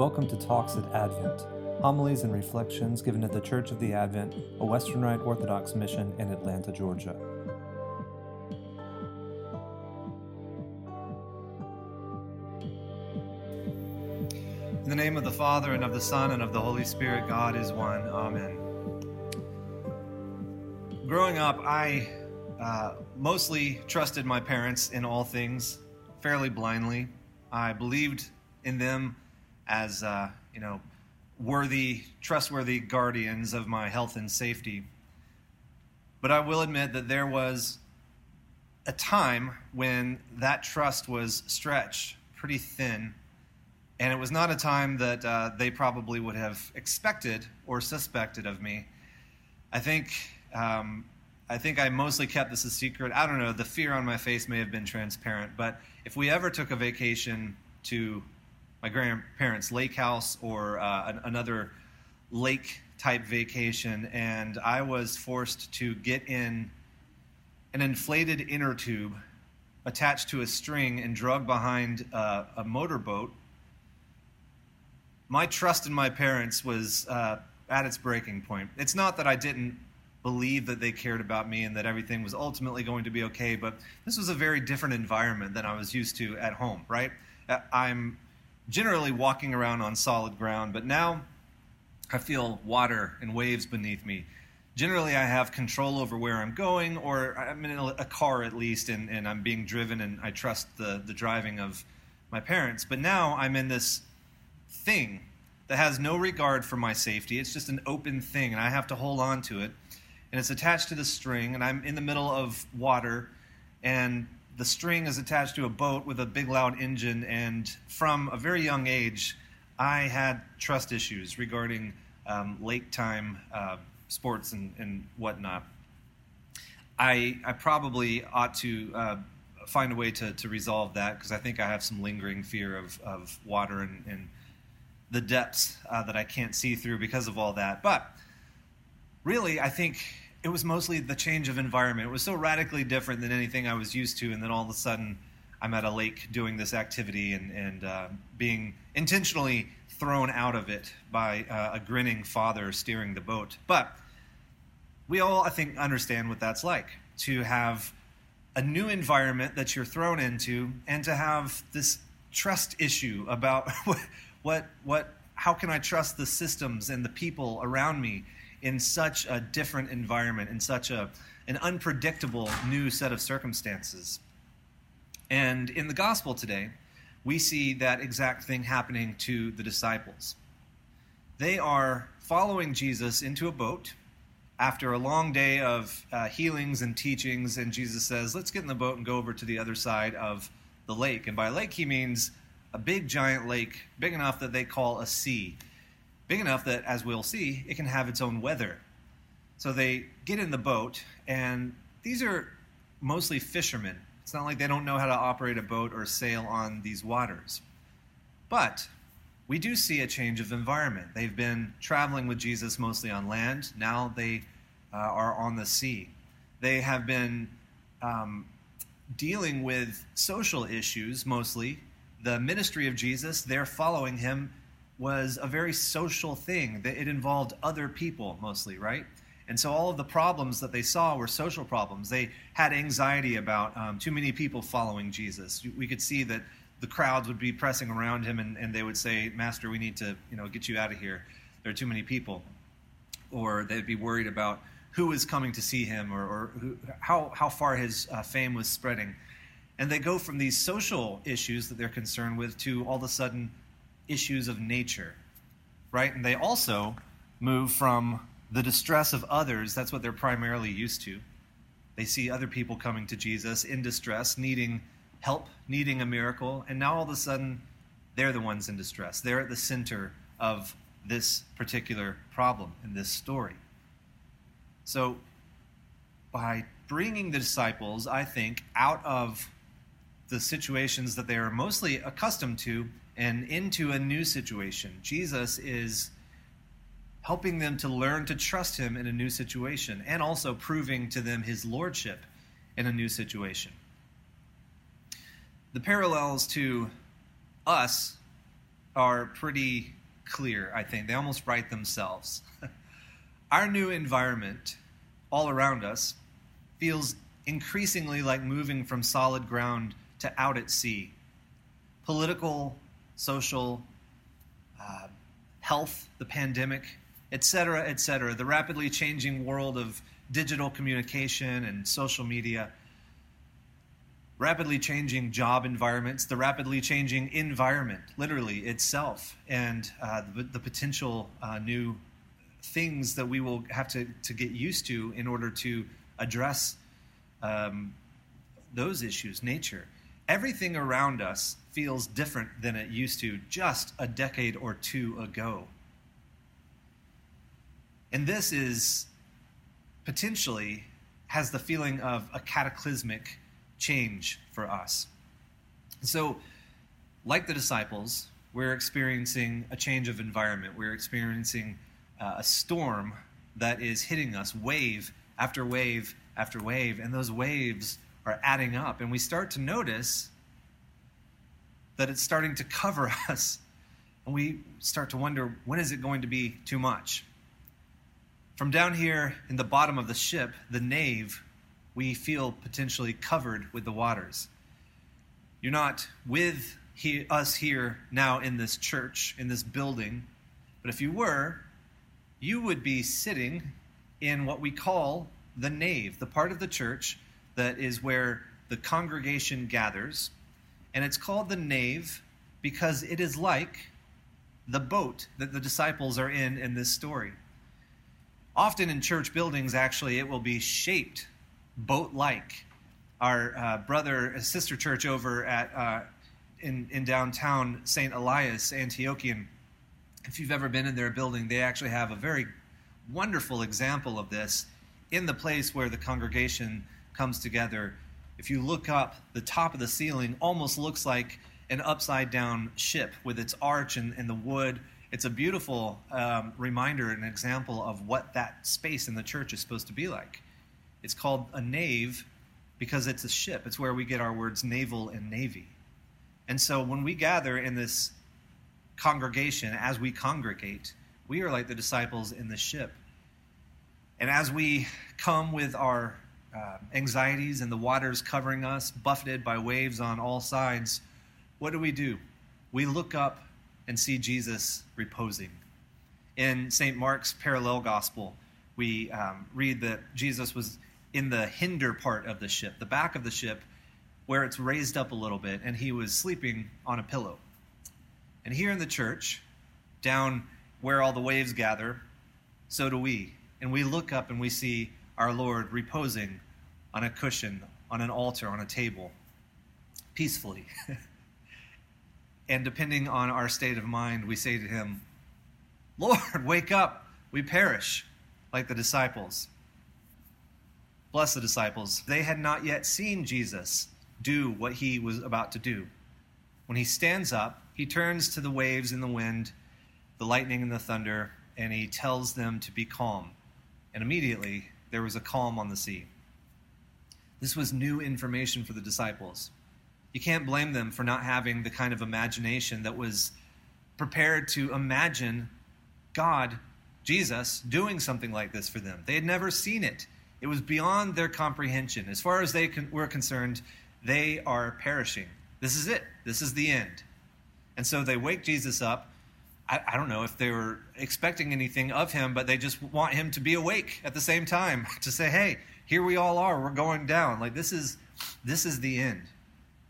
Welcome to Talks at Advent, homilies and reflections given at the Church of the Advent, a Western Rite Orthodox mission in Atlanta, Georgia. In the name of the Father, and of the Son, and of the Holy Spirit, God is one. Amen. Growing up, I uh, mostly trusted my parents in all things, fairly blindly. I believed in them as uh, you know worthy, trustworthy guardians of my health and safety. But I will admit that there was a time when that trust was stretched pretty thin, and it was not a time that uh, they probably would have expected or suspected of me. I think. Um, I think I mostly kept this a secret. I don't know. The fear on my face may have been transparent, but if we ever took a vacation to my grandparents' lake house or uh, an, another lake type vacation, and I was forced to get in an inflated inner tube attached to a string and drug behind uh, a motorboat. My trust in my parents was uh, at its breaking point. It's not that I didn't believe that they cared about me and that everything was ultimately going to be okay, but this was a very different environment than I was used to at home, right? Uh, I'm generally walking around on solid ground, but now I feel water and waves beneath me. Generally, I have control over where I'm going, or I'm in a car at least, and, and I'm being driven, and I trust the, the driving of my parents. But now I'm in this thing that has no regard for my safety. It's just an open thing, and I have to hold on to it. And it's attached to the string, and I'm in the middle of water, and the string is attached to a boat with a big loud engine, and from a very young age, I had trust issues regarding um, lake time uh, sports and, and whatnot. I, I probably ought to uh, find a way to, to resolve that because I think I have some lingering fear of, of water and, and the depths uh, that I can't see through because of all that. But really, I think it was mostly the change of environment. It was so radically different than anything I was used to, and then all of a sudden, I'm at a lake doing this activity and, and uh, being intentionally thrown out of it by uh, a grinning father steering the boat. But we all, I think, understand what that's like to have a new environment that you're thrown into, and to have this trust issue about what, what, what, how can I trust the systems and the people around me in such a different environment, in such a, an unpredictable new set of circumstances. And in the gospel today, we see that exact thing happening to the disciples. They are following Jesus into a boat after a long day of uh, healings and teachings, and Jesus says, Let's get in the boat and go over to the other side of the lake. And by lake, he means a big giant lake, big enough that they call a sea big enough that, as we'll see, it can have its own weather. So they get in the boat, and these are mostly fishermen. It's not like they don't know how to operate a boat or sail on these waters. But we do see a change of environment. They've been traveling with Jesus mostly on land. Now they uh, are on the sea. They have been um, dealing with social issues mostly. The ministry of Jesus, they're following him was a very social thing. that It involved other people mostly, right? And so all of the problems that they saw were social problems. They had anxiety about um, too many people following Jesus. We could see that the crowds would be pressing around him and, and they would say, Master, we need to you know, get you out of here. There are too many people. Or they'd be worried about who is coming to see him or, or who, how, how far his uh, fame was spreading. And they go from these social issues that they're concerned with to all of a sudden issues of nature, right? And they also move from the distress of others, that's what they're primarily used to. They see other people coming to Jesus in distress, needing help, needing a miracle, and now all of a sudden they're the ones in distress. They're at the center of this particular problem in this story. So, by bringing the disciples, I think, out of the situations that they are mostly accustomed to and into a new situation. Jesus is helping them to learn to trust him in a new situation and also proving to them his lordship in a new situation. The parallels to us are pretty clear, I think. They almost write themselves. Our new environment all around us feels increasingly like moving from solid ground to out at sea. Political, social, uh, health, the pandemic, etc., etc., the rapidly changing world of digital communication and social media, rapidly changing job environments, the rapidly changing environment, literally itself, and uh, the, the, potential uh, new things that we will have to, to get used to in order to address um, those issues, nature. Everything around us feels different than it used to just a decade or two ago. And this is potentially has the feeling of a cataclysmic change for us. So, like the disciples, we're experiencing a change of environment. We're experiencing uh, a storm that is hitting us, wave after wave after wave, and those waves are adding up. And we start to notice that it's starting to cover us. And we start to wonder when is it going to be too much? From down here in the bottom of the ship, the nave, we feel potentially covered with the waters. You're not with he, us here now in this church, in this building, but if you were, you would be sitting in what we call the nave, the part of the church that is where the congregation gathers. And it's called the nave because it is like the boat that the disciples are in in this story. Often in church buildings, actually, it will be shaped boat like. Our uh, brother, sister church over at uh, in, in downtown St. Elias, Antiochian, if you've ever been in their building, they actually have a very wonderful example of this in the place where the congregation comes together. If you look up, the top of the ceiling almost looks like an upside down ship with its arch and, and the wood it's a beautiful um, reminder and example of what that space in the church is supposed to be like. It's called a nave because it's a ship. It's where we get our words naval and navy. And so when we gather in this congregation, as we congregate, we are like the disciples in the ship. And as we come with our uh, anxieties and the waters covering us, buffeted by waves on all sides, what do we do? We look up and see Jesus reposing. In St. Mark's parallel gospel, we um, read that Jesus was in the hinder part of the ship, the back of the ship, where it's raised up a little bit, and he was sleeping on a pillow. And here in the church, down where all the waves gather, so do we. And we look up and we see our Lord reposing on a cushion, on an altar, on a table, peacefully. And depending on our state of mind, we say to him, Lord, wake up, we perish, like the disciples. Bless the disciples. They had not yet seen Jesus do what he was about to do. When he stands up, he turns to the waves and the wind, the lightning and the thunder, and he tells them to be calm. And immediately there was a calm on the sea. This was new information for the disciples. You can't blame them for not having the kind of imagination that was prepared to imagine God, Jesus, doing something like this for them. They had never seen it, it was beyond their comprehension. As far as they were concerned, they are perishing. This is it, this is the end. And so they wake Jesus up. I, I don't know if they were expecting anything of him, but they just want him to be awake at the same time to say, hey, here we all are. We're going down. Like this is this is the end.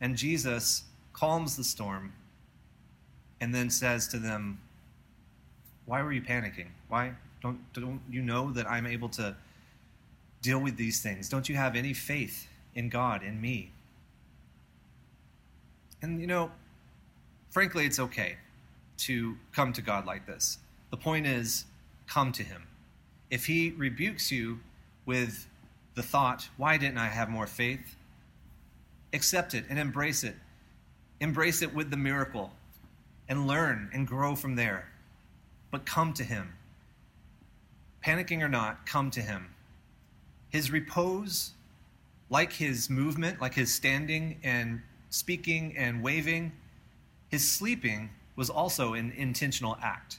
And Jesus calms the storm and then says to them, Why were you panicking? Why don't, don't you know that I'm able to deal with these things? Don't you have any faith in God, in me? And you know, frankly, it's okay to come to God like this. The point is, come to Him. If He rebukes you with the thought, Why didn't I have more faith? accept it and embrace it. Embrace it with the miracle and learn and grow from there. But come to Him. Panicking or not, come to Him. His repose, like His movement, like His standing and speaking and waving, His sleeping was also an intentional act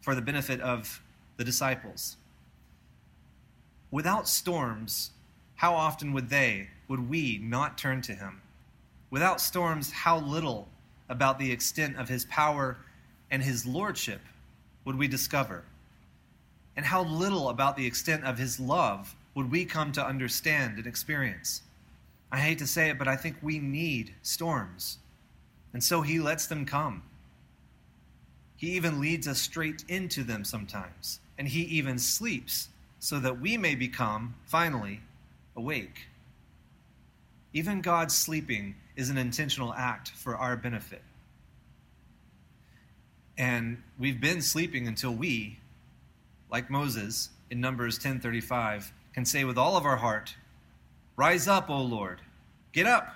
for the benefit of the disciples. Without storms, how often would they, would we not turn to him? Without storms, how little about the extent of his power and his lordship would we discover? And how little about the extent of his love would we come to understand and experience? I hate to say it, but I think we need storms. And so he lets them come. He even leads us straight into them sometimes. And he even sleeps so that we may become, finally, awake. Even God sleeping is an intentional act for our benefit. And we've been sleeping until we, like Moses in Numbers 10:35, can say with all of our heart, "Rise up, O Lord. Get up,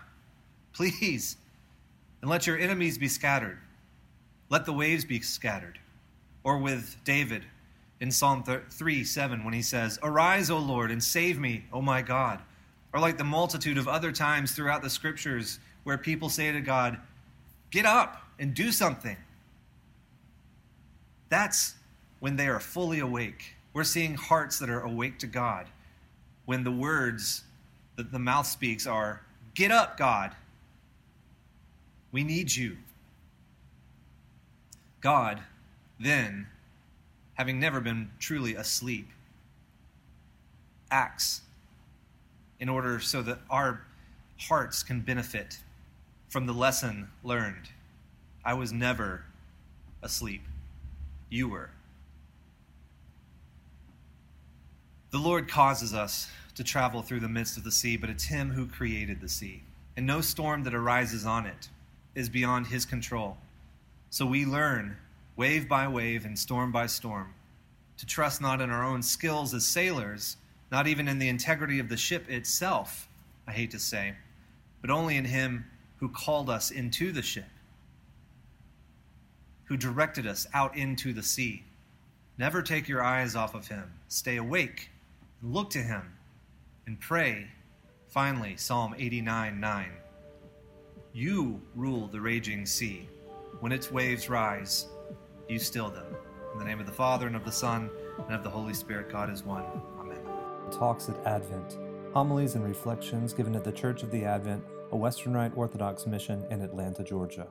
please, and let your enemies be scattered. Let the waves be scattered." Or with David in Psalm 3 7, when he says, Arise, O Lord, and save me, O my God. Or like the multitude of other times throughout the scriptures where people say to God, Get up and do something. That's when they are fully awake. We're seeing hearts that are awake to God. When the words that the mouth speaks are, Get up, God. We need you. God then having never been truly asleep, acts in order so that our hearts can benefit from the lesson learned. I was never asleep. You were. The Lord causes us to travel through the midst of the sea, but it's Him who created the sea. And no storm that arises on it is beyond His control. So we learn wave by wave and storm by storm, to trust not in our own skills as sailors, not even in the integrity of the ship itself, I hate to say, but only in Him who called us into the ship, who directed us out into the sea. Never take your eyes off of Him. Stay awake and look to Him and pray. Finally, Psalm 89 9. You rule the raging sea. When its waves rise, you still them. In the name of the Father, and of the Son, and of the Holy Spirit, God is one. Amen. Talks at Advent. Homilies and reflections given at the Church of the Advent, a Western Rite Orthodox mission in Atlanta, Georgia.